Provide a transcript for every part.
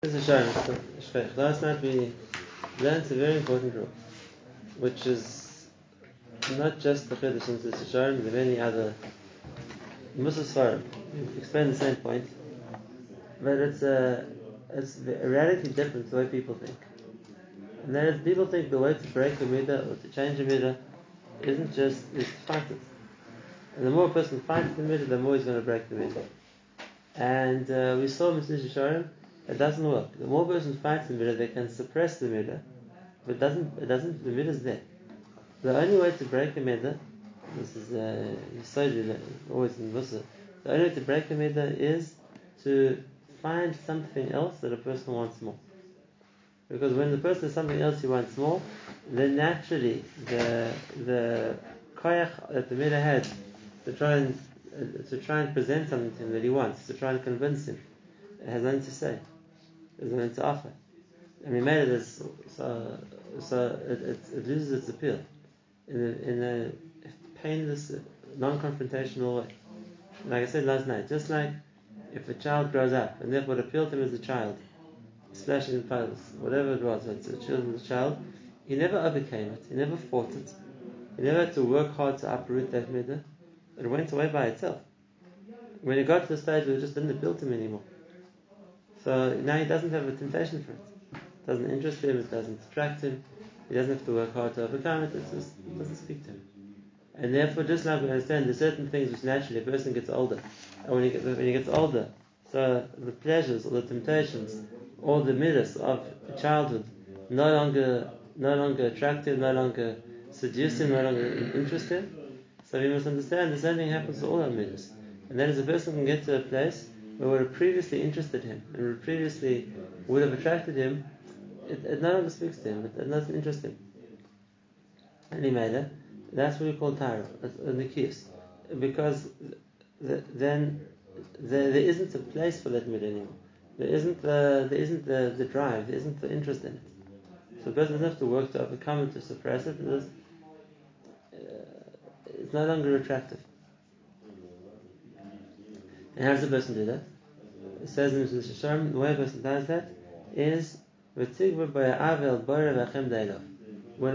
This is Shayim. Last night we learned a very important rule, which is not just the Chiddush in this there are many other Musas Svarim. explain the same point, but it's a it's radically different the way people think. And that is, people think the way to break a midah or to change a midah isn't just is to fight it. And the more a person fights the midah, the more he's going to break the midah. And uh, we saw Mr. Shisharim it doesn't work. The more person fights the midah, they can suppress the midah, but it doesn't. It doesn't. The is there. The only way to break a midah, this is uh, always in Musa. The only way to break a midah is to find something else that a person wants more. Because when the person has something else he wants more, then naturally the the koyach that the midah has to try and uh, to try and present something to him that he wants, to try and convince him, has nothing to say is an to offer. And we made it as so, so it, it, it, loses its appeal in a, in a painless, non-confrontational way. Like I said last night, just like if a child grows up and therefore what appealed to him as a child, splashing in puddles, whatever it was, it's a children's child, he never overcame it, he never fought it, he never had to work hard to uproot that midah. It went away by itself. When he got to the stage where it just didn't appeal to him anymore. So now he doesn't have a temptation for it. It doesn't interest him, it doesn't attract him, he doesn't have to work hard to overcome it, it just doesn't speak to him. And therefore, just like we understand, there's certain things which naturally a person gets older. And when he, gets, when he gets older, so the pleasures or the temptations or the midas of childhood no longer no longer attract him, no longer seduce him, no longer interest him. So we must understand the same thing happens to all our midas. And that is a person can get to a place what would have previously interested him and would previously would have attracted him, it, it no longer speaks to him, it, it doesn't interest him. He. That's what we call Tyra, the kiss. Because the, then there, there isn't a place for that mid anymore. There isn't the there isn't the, the drive, there isn't the interest in it. So the person doesn't have to work to overcome it, to suppress it. It's, uh, it's no longer attractive. And how does a person do that? It says in the Sharm, the way a person does that is when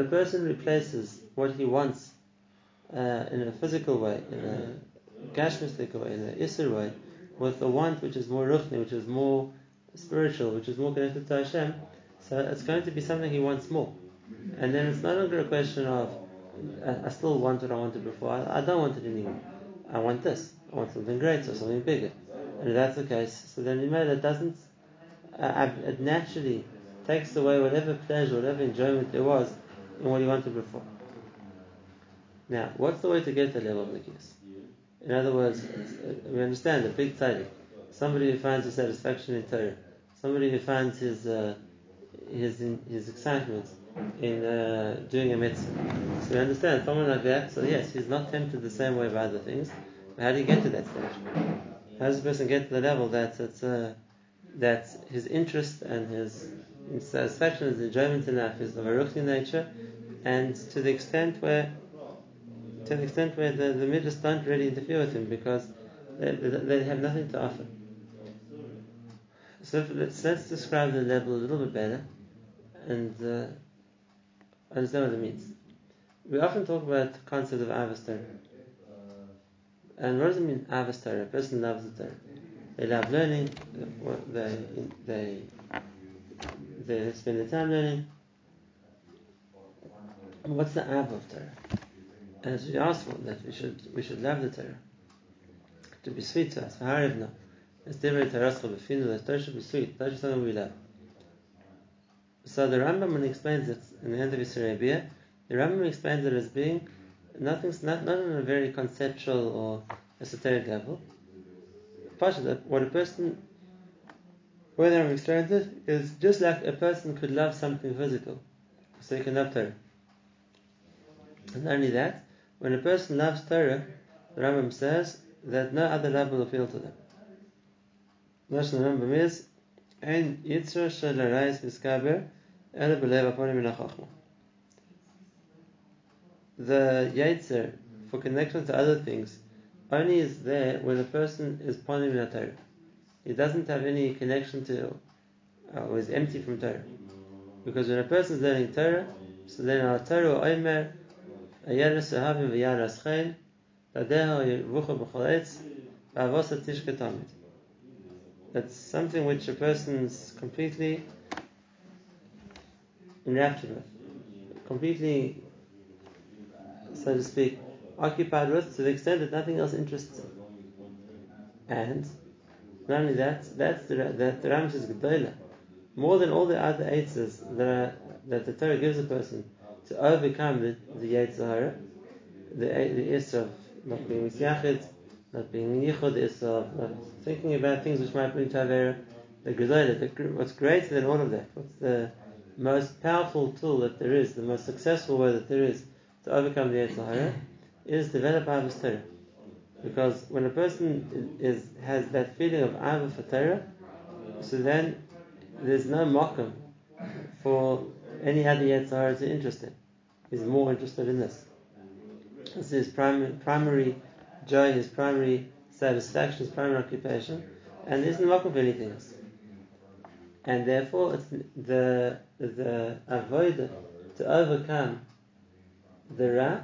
a person replaces what he wants uh, in a physical way, in a gashmistic way, in an isser way, with a want which is more ruchni, which is more spiritual, which is more connected to Hashem, so it's going to be something he wants more. And then it's no longer a question of, I, I still want what I wanted before, I, I don't want it anymore. I want this. Want something greater, something bigger. And if that's the case, so then Imela doesn't, uh, it naturally takes away whatever pleasure, whatever enjoyment there was in what he wanted before. Now, what's the way to get to the level of Nikias? In other words, we understand the big tzaddik, somebody who finds his satisfaction in Torah, somebody who finds his uh, his his excitement in uh, doing a mitzvah. So we understand someone like that. So yes, he's not tempted the same way by other things. How do you get to that stage? How does a person get to the level that it's, uh, that his interest and his satisfaction, his enjoyment in life is of a ruchni nature, and to the extent where to the extent where the, the don't really interfere with him because they, they have nothing to offer. So let's, let's describe the level a little bit better and uh, understand what it means. We often talk about the concept of avastar. And what does it mean, Avas? A person loves the Torah. They love learning, they, they, they spend their time learning. What's the Av of Torah? As we asked for, that we should, we should love the Torah. To be sweet to us. V'harivna. As Devar Tarascha B'finu, that Torah should be sweet. Torah is something we love. So the Rambam, explains it in the end of his Arabia, the Rambam explains it as being nothing's not, not on a very conceptual or esoteric level. That what a person, whether I'm explaining it, is just like a person could love something physical, so he can love Torah. And not only that, when a person loves Torah, the Rambam says that no other love will appeal to them. The Rambam is, "Ein yitzra shel miskaber ela b'lev aponim the Yetzer for connection to other things only is there when a person is ponim in Torah. He doesn't have any connection to uh, or is empty from Torah. Because when a person is learning Torah, so then our Torah Omer, Ayeres Ahavim V'Yaras Chen, Tadeha Yerucha B'Chol Eitz, V'Avosa Tishka Tamid. That's something which a person is completely enraptured with, completely, so to speak, occupied with to the extent that nothing else interests him. And not only that, that's the, that the Rambam says Gedolah. More than all the other eitzes that, are, that the Torah gives a person to overcome the, the Yetzirah, the, the Isra of not being Misyachid, not being Yichud, the Isra of not thinking about things which might bring to Avera, the Gedolah, the, what's greater than all of that, what's the most powerful tool that there is, the most successful way that there is to overcome the Yetzirah, is develop Ahavas Torah. Because when a person is has that feeling of Ava for Torah, so then there's no mokum for any other Yetzirah to interest in. He's more interested in this. This is his primary, primary joy, his primary satisfaction, his primary occupation, and there isn't mokum for anything else. And therefore, it's the the avoid to overcome the ra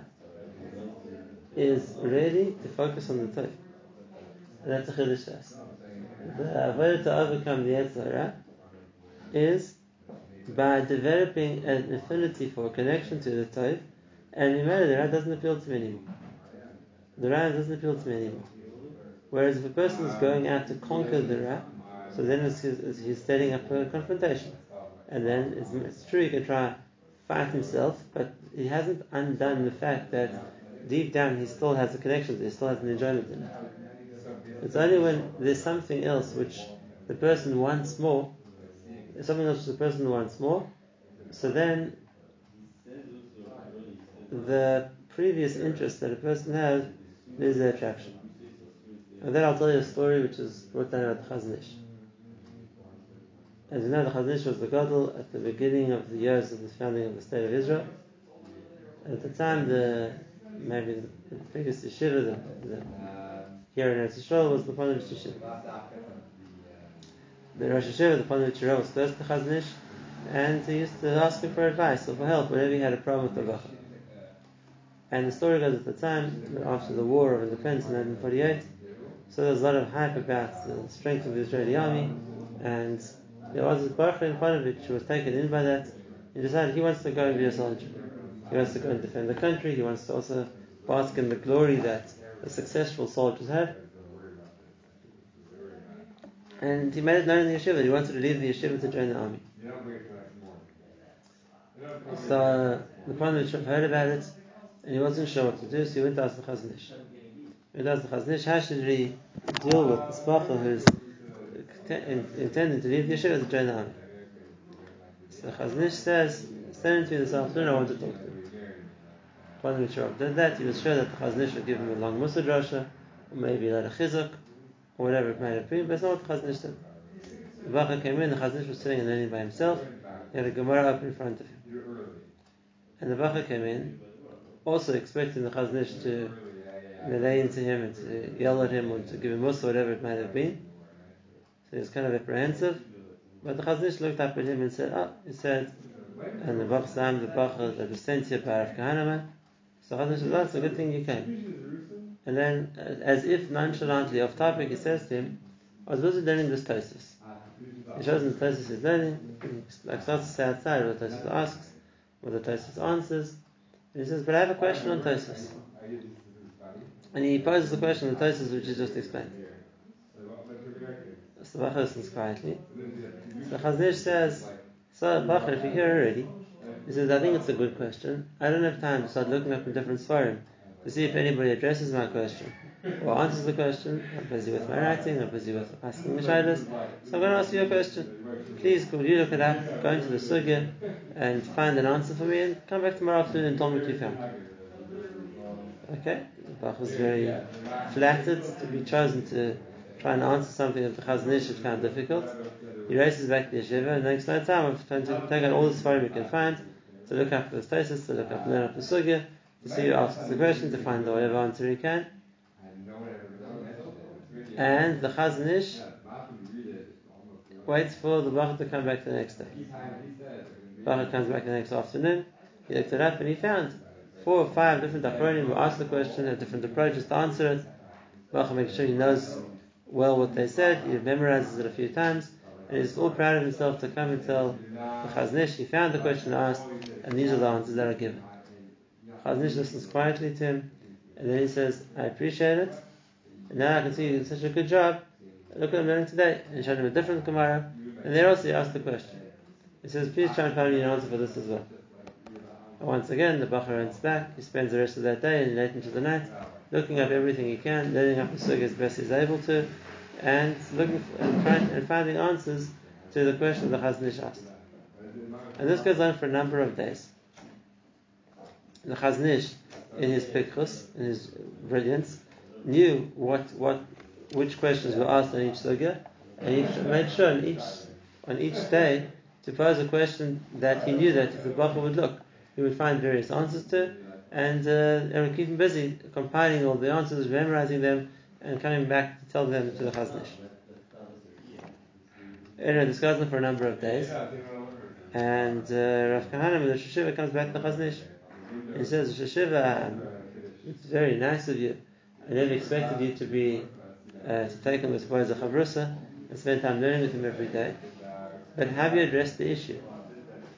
is really to focus on the tov. That's a chiddush. The way to overcome the Yetzirah is by developing an affinity for a connection to the tov, and remember the Ra doesn't appeal to me anymore. The Ra doesn't appeal to me anymore. Whereas if a person is going out to conquer the Ra, so then it's, it's, he's setting up a confrontation. And then it's, it's true he can try fight himself, but he hasn't undone the fact that deep down he still has a connection, he still has an enjoyment in it. It's only when there's something else which the person wants more, something else the person wants more, so then the previous interest that a person has is the attraction. And then I'll tell you a story which is brought down about Chazon As you know, the Chazon Ish was the Gadol at the beginning of the years of the founding of the State of Israel. At the time, the maybe the biggest yeshiva the, the, here in Eretz Yisrael was the Panovich Yeshiva. The Rosh Yeshiva, the Panovich Yeshiva, was close to Chazon Ish, and he used to ask him for advice or for help whenever he had a problem with the Bacha. And the story goes at the time, after the War of Independence in 1948, so there was a lot of hype about the strength of the Israeli army, and there was a Baruch in Panovich who was taken in by that. He decided he wants to go and be a soldier. He wants to go and defend the country. He wants to also bask in the glory that the successful soldiers have. And he made it known in the yeshiva. He wanted to leave the yeshiva to join the army. So the Panovich heard about it, and he wasn't sure what to do, so he went to ask the Chazon Ish. He asked the Chazon Ish, how should we deal with the spacha who's intending to leave the yeshiva to join the army? So the Chazon Ish says, send him to me this afternoon, I want to talk to him. Panovich Rav did that, he was sure that the Chazon Ish would give him a long Musa drasha, or maybe a lot of chizuk, or whatever it might have been, but it's not what the Chazon Ish did. The Bacha came in, the Chazon Ish was sitting and learning by himself, he had a Gemara up in front of him. And the Bacha came in, also expecting the Chazon Ish to relay into him and to yell at him or to give him musa, whatever it might have been. So he was kind of apprehensive. But the Chazon Ish looked up at him and said, Oh, he said, and the Bach Sam, the Bacha that was sent here by Rav Kahaneman. So said, Oh, it's a good thing you came. And then, as if nonchalantly off topic, he says to him, I was busy learning this Tosis. He shows him the Tosis he's learning, he starts to say outside what the Tosis asks, what the Tosis answers. And he says, But I have a question on Tosis. And he poses the question on Tosis which he just explained. So the Bacha listens quietly. So Chazon Ish says, So Bacha, if you're here already, he says, I think it's a good question. I don't have time to start looking up in different svarim to see if anybody addresses my question or answers the question. I'm busy with my writing, I'm busy with asking the shaylas. So I'm going to ask you a question. Please, could you look it up, go into the sugya, and find an answer for me, and come back tomorrow afternoon and tell me what you found. Okay? Bach was very flattered to be chosen to try and answer something that the Chazon Ish had found difficult. He races back to yeshiva, and next no time I'm trying to take out all the svarim we can find, to look up the status, to look up learn up the sugya, to see who asks the question, to find the whatever answer he can. And the Chazon Ish waits for the Bacha to come back the next day. Bacha comes back the next afternoon. He looked it up and he found four or five different Achronim who asked the question, have different approaches to answer it. Bacha makes sure he knows well what they said, he memorizes it a few times, and he's all proud of himself to come and tell the Chazon Ish he found the question asked, and these are the answers that are given. Chazon Ish listens quietly to him, and then he says, I appreciate it, and now I can see you did such a good job. Look what I'm learning today. And showed him a different Gemara, and there also he asked the question. He says, please try and find me an answer for this as well. And once again, the Bachar runs back, he spends the rest of that day and late into the night, looking up everything he can, learning up the sugi as best he's able to, and looking for, and, trying, and finding answers to the question the Chazon Ish asked. And this goes on for a number of days. The Chazon Ish, in his pikhus, in his brilliance, knew what, what, which questions were asked on each sugya, and he made sure on each, on each day to pose a question that he knew that if the Bacha would look, he would find various answers to, and, uh, and keep him busy compiling all the answers, memorizing them, and coming back to tell them to the Chazon Ish. Anyway, this goes on for a number of days, and uh, Rav Kahanim, the Sheshiva, comes back to the Chazon Ish. He says, um, it's very nice of you. I never expected you to be uh, to take him as far as a chavrusa and spend time learning with him every day. But have you addressed the issue?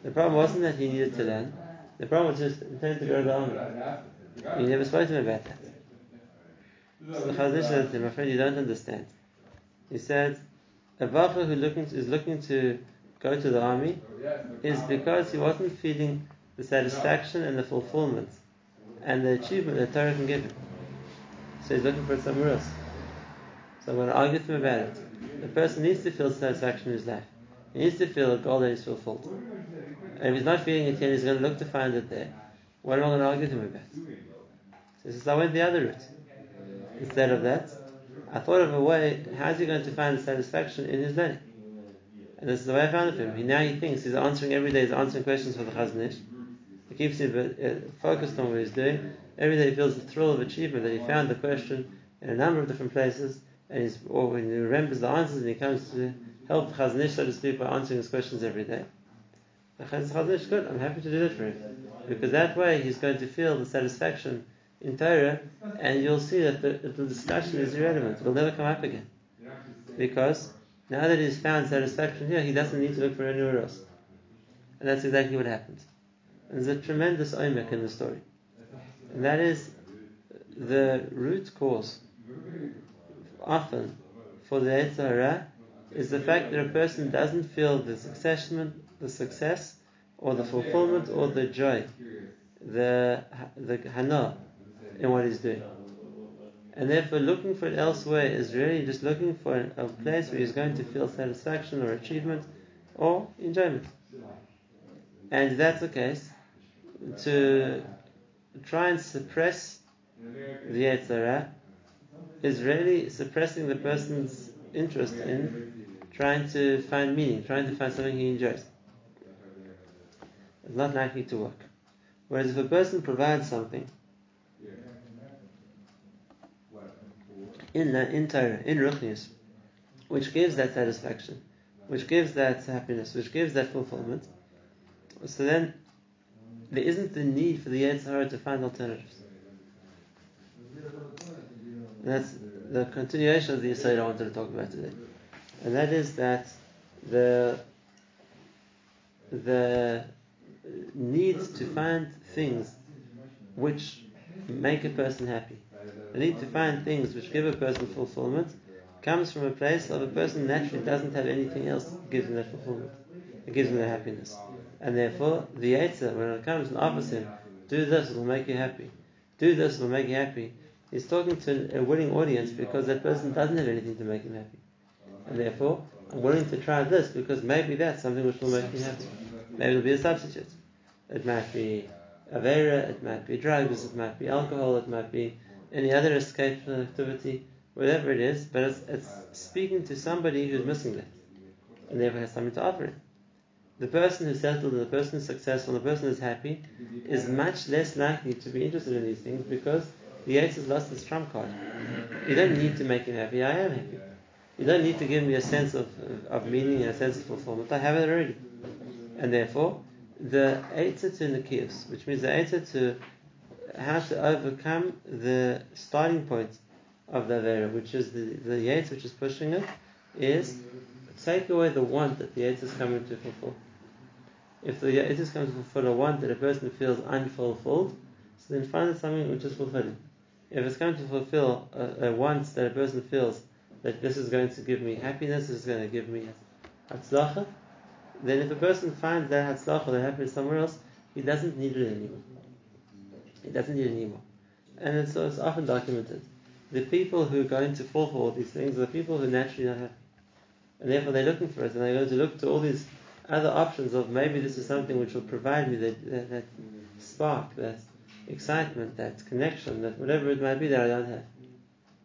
The problem wasn't that he needed to learn. The problem was just intending to go to the army. You never spoke to him about that. So the Chazon Ish said to him, my friend, you don't understand. He said, a bacha who looking to, is looking to go to the army is because he wasn't feeling the satisfaction and the fulfillment and the achievement that Torah can give him. So he's looking for it somewhere else. So I'm going to argue with him about it. The person needs to feel satisfaction in his life. He needs to feel a goal that is fulfilled. And if he's not feeling it yet, he's going to look to find it there. What am I going to argue with him about? So he says, I went the other route. Instead of that, I thought of a way, how is he going to find satisfaction in his learning? And this is the way I found him. He, now he thinks he's answering every day, he's answering questions for the Chazon Ish. He keeps him uh, focused on what he's doing. Every day he feels the thrill of achievement that he found the question in a number of different places, and he's, or when he remembers the answers and he comes to help the Chazon Ish, so to speak, by answering his questions every day. The Chazon Ish, good, I'm happy to do that for him. Because that way he's going to feel the satisfaction in Torah, and you'll see that the, the discussion is irrelevant. It will never come up again. Because now that he's found satisfaction here, he doesn't need to look for anywhere else. And that's exactly what happened. And there's a tremendous omek in the story. And that is the root cause often for the Yetzirah is the fact that a person doesn't feel the success, the success, or the fulfillment, or the joy, the the hana in what he's doing. And therefore, looking for it elsewhere is really just looking for a place where he's going to feel satisfaction or achievement or enjoyment. And if that's the case, to try and suppress the Yetzirah is really suppressing the person's interest in trying to find meaning, trying to find something he enjoys. It's not likely to work. Whereas if a person provides something in in Torah, in Ruchnius, which gives that satisfaction, which gives that happiness, which gives that fulfillment, so then there isn't the need for the Yetzirah to find alternatives. That's the continuation of the Yisrael I wanted to talk about today. And that is that the the need to find things which make a person happy, the need to find things which give a person fulfillment, comes from a place of a person naturally doesn't have anything else that gives him that fulfillment. It gives him that happiness. And therefore, the Yetzer, when it comes and offers him, do this, it will make you happy. Do this, it will make you happy. He's talking to a willing audience because that person doesn't have anything to make him happy. And therefore, I'm willing to try this because maybe that's something which will make me happy. Maybe it'll be a substitute. It might be Avera, it might be drugs, it might be alcohol, it might be any other escape from activity, whatever it is, but it's, it's speaking to somebody who's missing that and therefore has something to offer him. The person who's settled, the person who's successful, the person who's happy is much less likely to be interested in these things because the Yates has lost his trump card. You don't need to make him happy, I am happy. You don't need to give me a sense of, of meaning and a sense of fulfillment. I have it already. And therefore, the Eitzah to Nikios, which means the Eitzah to how to overcome the starting point of the Avera, which is the, the Yates which is pushing it, is take away the want that the Yates is coming to fulfill. If the Yates is coming to fulfill a want that a person feels unfulfilled, so then find something which is fulfilling. If it's coming to fulfill a, a want that a person feels that this is going to give me happiness, this is going to give me hatzlacha, then if a person finds that hatzlacha, that happiness somewhere else, he doesn't need it anymore. He doesn't need it anymore. And it's, it's often documented. The people who are going to fall for all these things are the people who naturally not happy. And therefore they're looking for it, and they're going to look to all these other options of maybe this is something which will provide me that, that, that spark, that excitement, that connection, that whatever it might be that I don't have.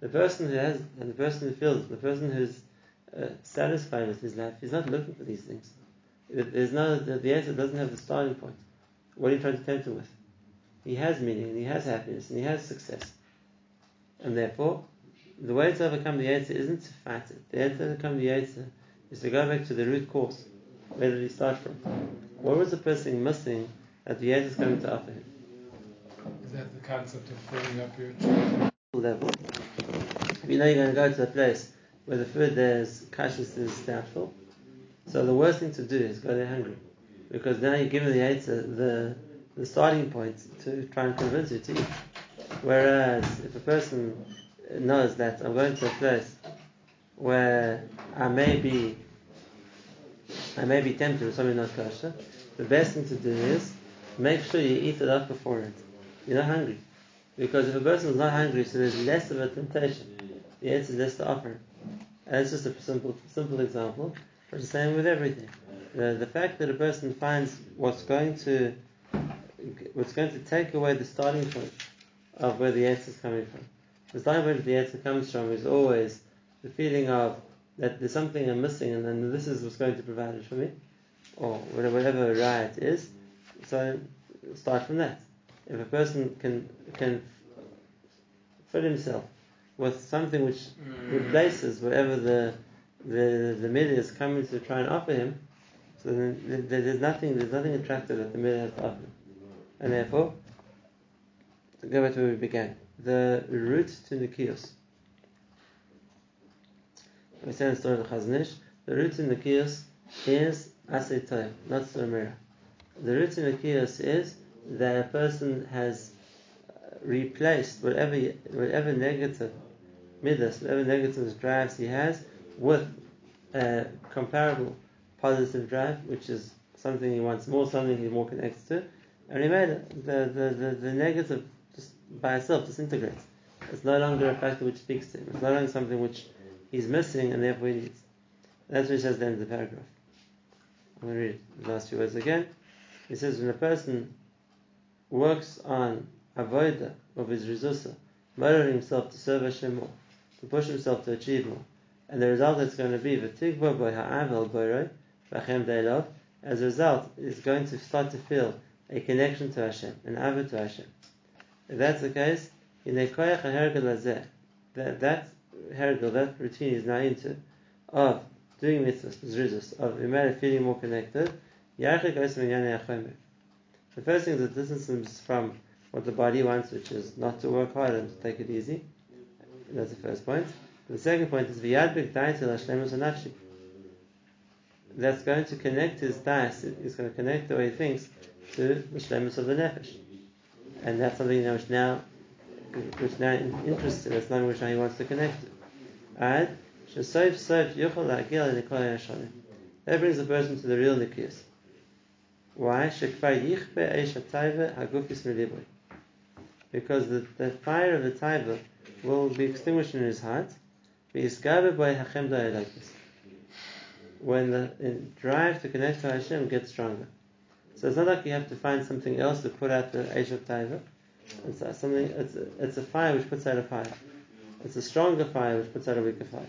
The person who has, and the person who feels, the person who's uh, satisfied with his life, he's not looking for these things. There's no, the, the answer doesn't have the starting point. What are you trying to tempt him with? He has meaning, and he has happiness, and he has success. And therefore, the way to overcome the answer isn't to fight it. The way to overcome the answer is to go back to the root cause. Where did he start from? What was the person missing that the answer is going to offer him? Is that the concept of filling up your children? level. If you know you're going to go to a place where the food there's kashrus is doubtful, so the worst thing to do is go there hungry, because now you're giving the answer the the starting point to try and convince you to eat. Whereas if a person knows that I'm going to a place where I may be I may be tempted with something not kosher, the best thing to do is make sure you eat it up beforehand. You're not hungry. Because if a person is not hungry, so there's less of a temptation. The answer is less to offer. And it's just a simple simple example. But the same with everything. The, the fact that a person finds what's going to what's going to take away the starting point of where the answer is coming from. The starting point of the answer comes from is always the feeling of that there's something I'm missing and then this is what's going to provide it for me. Or whatever right is. So start from that. If a person can can fill himself with something which replaces whatever the the the midah is coming to try and offer him, so then there's nothing there's nothing attractive that the midah has to offer, and therefore, go back to where we began, the route to Nikios. We said in the story of the Chazon Ish, the route to Nikios is Asay not Surmira. The route to Nikios is that a person has replaced whatever whatever negative midas, whatever negative drives he has, with a comparable positive drive, which is something he wants more, something he's more connected to, and he made. The, the, the, the negative just by itself disintegrates. It's no longer a factor which speaks to him. It's no longer something which he's missing and therefore he needs. That's what he says at the end of the paragraph. I'm going to read the last few words again. He says, when a person works on avoida of his rizusa, murdering himself to serve Hashem more, to push himself to achieve more, and the result that's going to be v'tigva by ha'avel boiroi v'chem deilov. As a result, is going to start to feel a connection to Hashem, an avod to Hashem. If that's the case, in a koyach hergel that that hergel, that routine is now into of doing mitzvahs, zrizus, of imagine feeling more connected. The first thing is it distances from what the body wants, which is not to work hard and to take it easy. That's the first point. The second point is v'yadbik daitil hashlemus nafshi. That's going to connect his dice. It's going to connect the way he thinks to the shlemus of the nefesh, and that's something which now, which now interests him. That's something which now he wants to connect to. Alright, that brings the person to the real nikias. Why? Because the, the fire of the taiva will be extinguished in his heart. When the drive to connect to Hashem gets stronger. So it's not like you have to find something else to put out the Eish of Taiva. It's uh, something. It's a, it's a fire which puts out a fire. It's a stronger fire which puts out a weaker fire.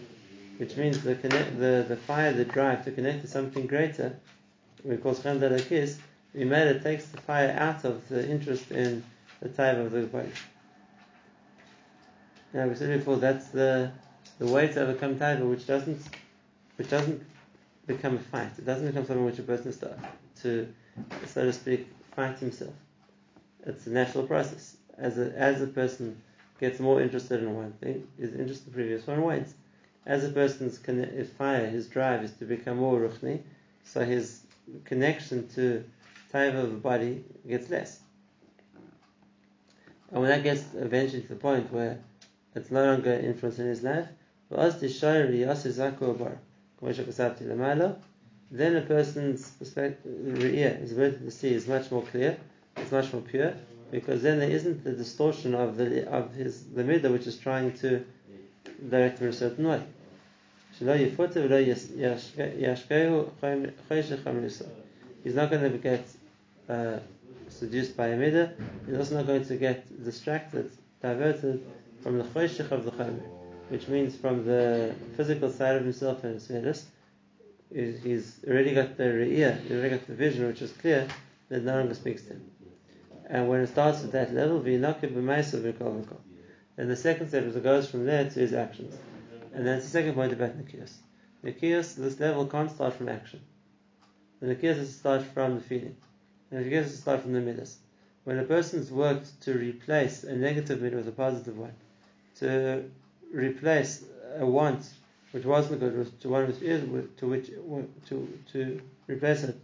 Which means the connect, the, the fire, the drive to connect to something greater we call kiss, we made it takes the fire out of the interest in the time of the body. Now we said before that's the the way to overcome taiva, which doesn't, which doesn't become a fight. It doesn't become something which a person to, to so to speak, fight himself. It's a natural process. As a, as a person gets more interested in one thing, his interest in the previous one wanes. As a person's fire, his drive is to become more ruchni, so his connection to taiva of the body gets less. And when that gets eventually to the point where it's no longer influencing his life, then a person's perspective, his ability to see. Is much more clear, it's much more pure, because then there isn't the distortion of the of his the middle which is trying to direct him in a certain way. He's not going to get uh, seduced by a midah. He's also not going to get distracted, diverted from the choshech of the chomer, which means from the physical side of himself and his midas. He's already got the re'iyah, he's already got the vision, which is clear, that no longer speaks to him. And when it starts at that level, Then the second step is it goes from there to his actions. And that's the second point about Nikias. Nikias, this level can't start from action. The Nikias has to start from the feeling. And Nikias has to start from the midas. When a person's worked to replace a negative midah with a positive one, to replace a want which wasn't good to one which is to which to to replace it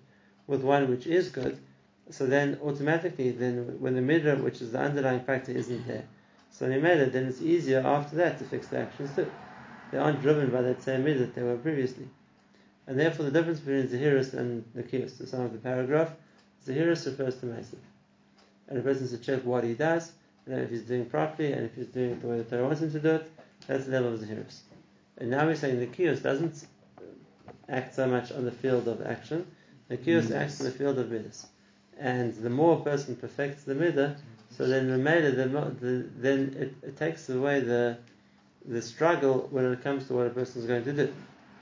with one which is good, so then automatically then when the midah which is the underlying factor isn't there, so made it, then it's easier after that to fix the actions too. They aren't driven by that same that they were previously. And therefore the difference between Zahiris and Nikias, the some of the paragraph, Zahiris refers to Maisiv. And a person should check what he does, and if he's doing properly, and if he's doing it the way the Torah wants him to do it, that's the level of Zahiris. And now we're saying the Nikias doesn't act so much on the field of action, Nikias mm. acts on the field of midas. And the more a person perfects the midah, so then the midah, the, the, then it, it takes away the the struggle when it comes to what a person is going to do.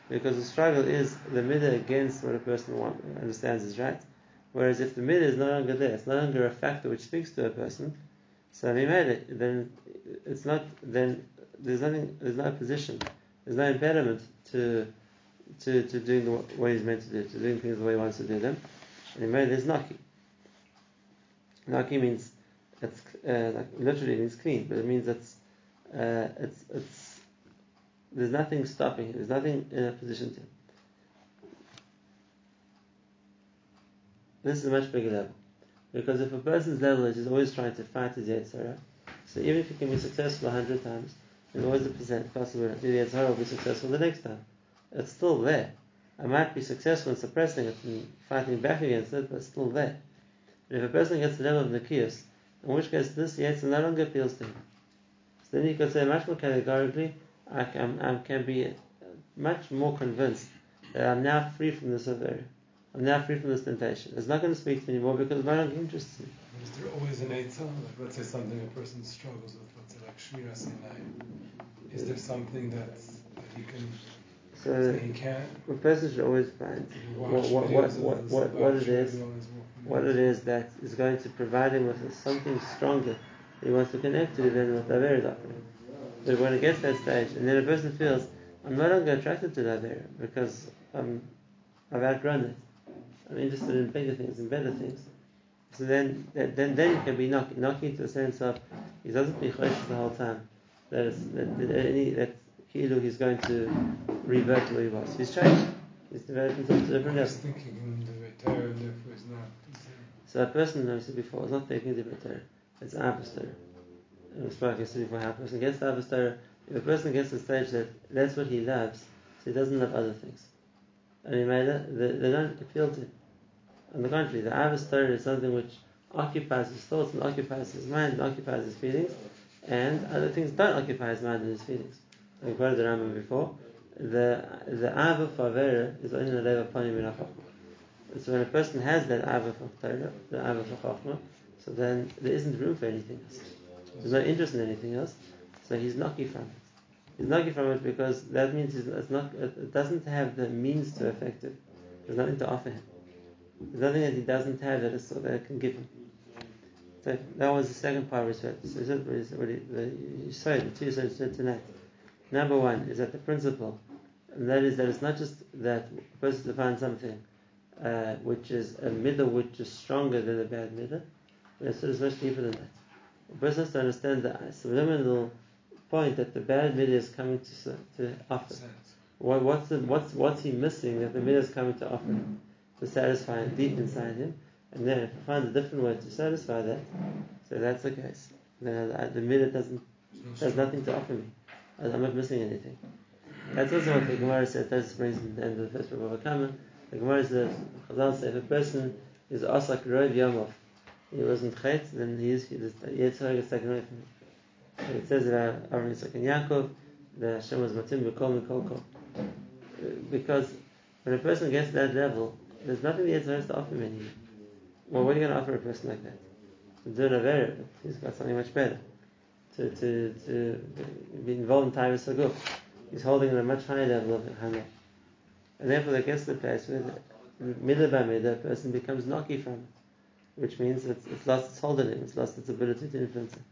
Because the struggle is the midah against what a person want, understands is right. Whereas if the midah is no longer there, it's no longer a factor which speaks to a person, so he made it, then it's not, then there's nothing, there's no position, there's no impediment to to, to doing the, what he's meant to do, to doing things the way he wants to do them. And he made there's naki. Naki means, it's, uh, literally means clean, but it means it's uh, it's, it's, there's nothing stopping There's nothing in a position to. This is a much bigger level. Because if a person's level is he's always trying to fight his Yetzirah, so even if he can be successful a hundred times, there's always a possibility the Yetzirah will be successful the next time. It's still there. I might be successful in suppressing it and fighting back against it, but it's still there. But if a person gets the level of Nikias, in which case this Yetzirah no longer appeals to him then you can say much more categorically, I can, I can be much more convinced that I'm now free from this affair. I'm now free from this temptation. It's not going to speak to me anymore because it's no longer interests. Is there always an eitzah? Like, let's say something a person struggles with, like Shmira Sinai. Is there something that, that he can so he can? A person should always find what, what, what, what, what, what it is, what it is that is going to provide him with something stronger he wants to connect to, then what Aver is offering. But when it gets to that stage, and then a person feels, I'm no longer attracted to that Aver because um, I've outgrown it. I'm interested in bigger things and better things. So then, then, then he can be knocking, knocking to a sense of he doesn't be chosh the whole time. That, is, that, that any that kilu he's going to revert to where he was. He's changed. He's developed himself to a different level. thinking in the therefore is not. So a person, as I said before, is not thinking the Torah. It's Avastar. And we spoke yesterday before how a person gets Avastar. If a person gets to the stage that that's what he loves, so he doesn't love other things. And he made it, they, they don't appeal to him. On the contrary, the Avastar is something which occupies his thoughts and occupies his mind and occupies his feelings, and other things don't occupy his mind and his feelings. I quoted the Rambam before. The the Ava for Avera is only the level of Panim So when a person has that Ava for Torah, the Ava for so then there isn't room for anything else. There's no interest in anything else. So he's lucky from it. He's lucky from it because that means it's not, it doesn't have the means to affect it. There's nothing to offer him. There's nothing that he doesn't have that, is, so that can give him. So that was the second part of his verse. So he, the Yisrael, the two Yisrael said tonight. Number one is that the principle, and that is that it's not just that a person to find something uh, which is a middle which is stronger than a bad middle, but it's much deeper than that. A person has to understand the subliminal point that the bad middle is coming to, to offer. What, what's, the, what's, what's he missing that the middle is coming to offer to satisfy him deep inside him? And then if he finds a different way to satisfy that, so that's the case. Then the middle doesn't, has nothing to offer me. I'm not missing anything. That's also what the Gemara says. That brings in the end of the first book of Akama. The Gemara says, Chazal says, if a person is asak rov yomov, he wasn't chet, then he is Yitzhak is taken away from him. And it says about Aaron Yitzhak and Yaakov, the Hashem was matim b'kol mikol kol. Uh, because when a person gets to that level, there's nothing the Yitzhak has to offer him anymore. Well, what are you going to offer a person like that? Do but he's got something much better. To, to, to be involved in time Saguf. He's holding on a much higher level of Hana. And therefore, there gets to the place where middle by middle, a person becomes naki from it, which means it's, it's lost its hold on him, it's lost its ability to influence him.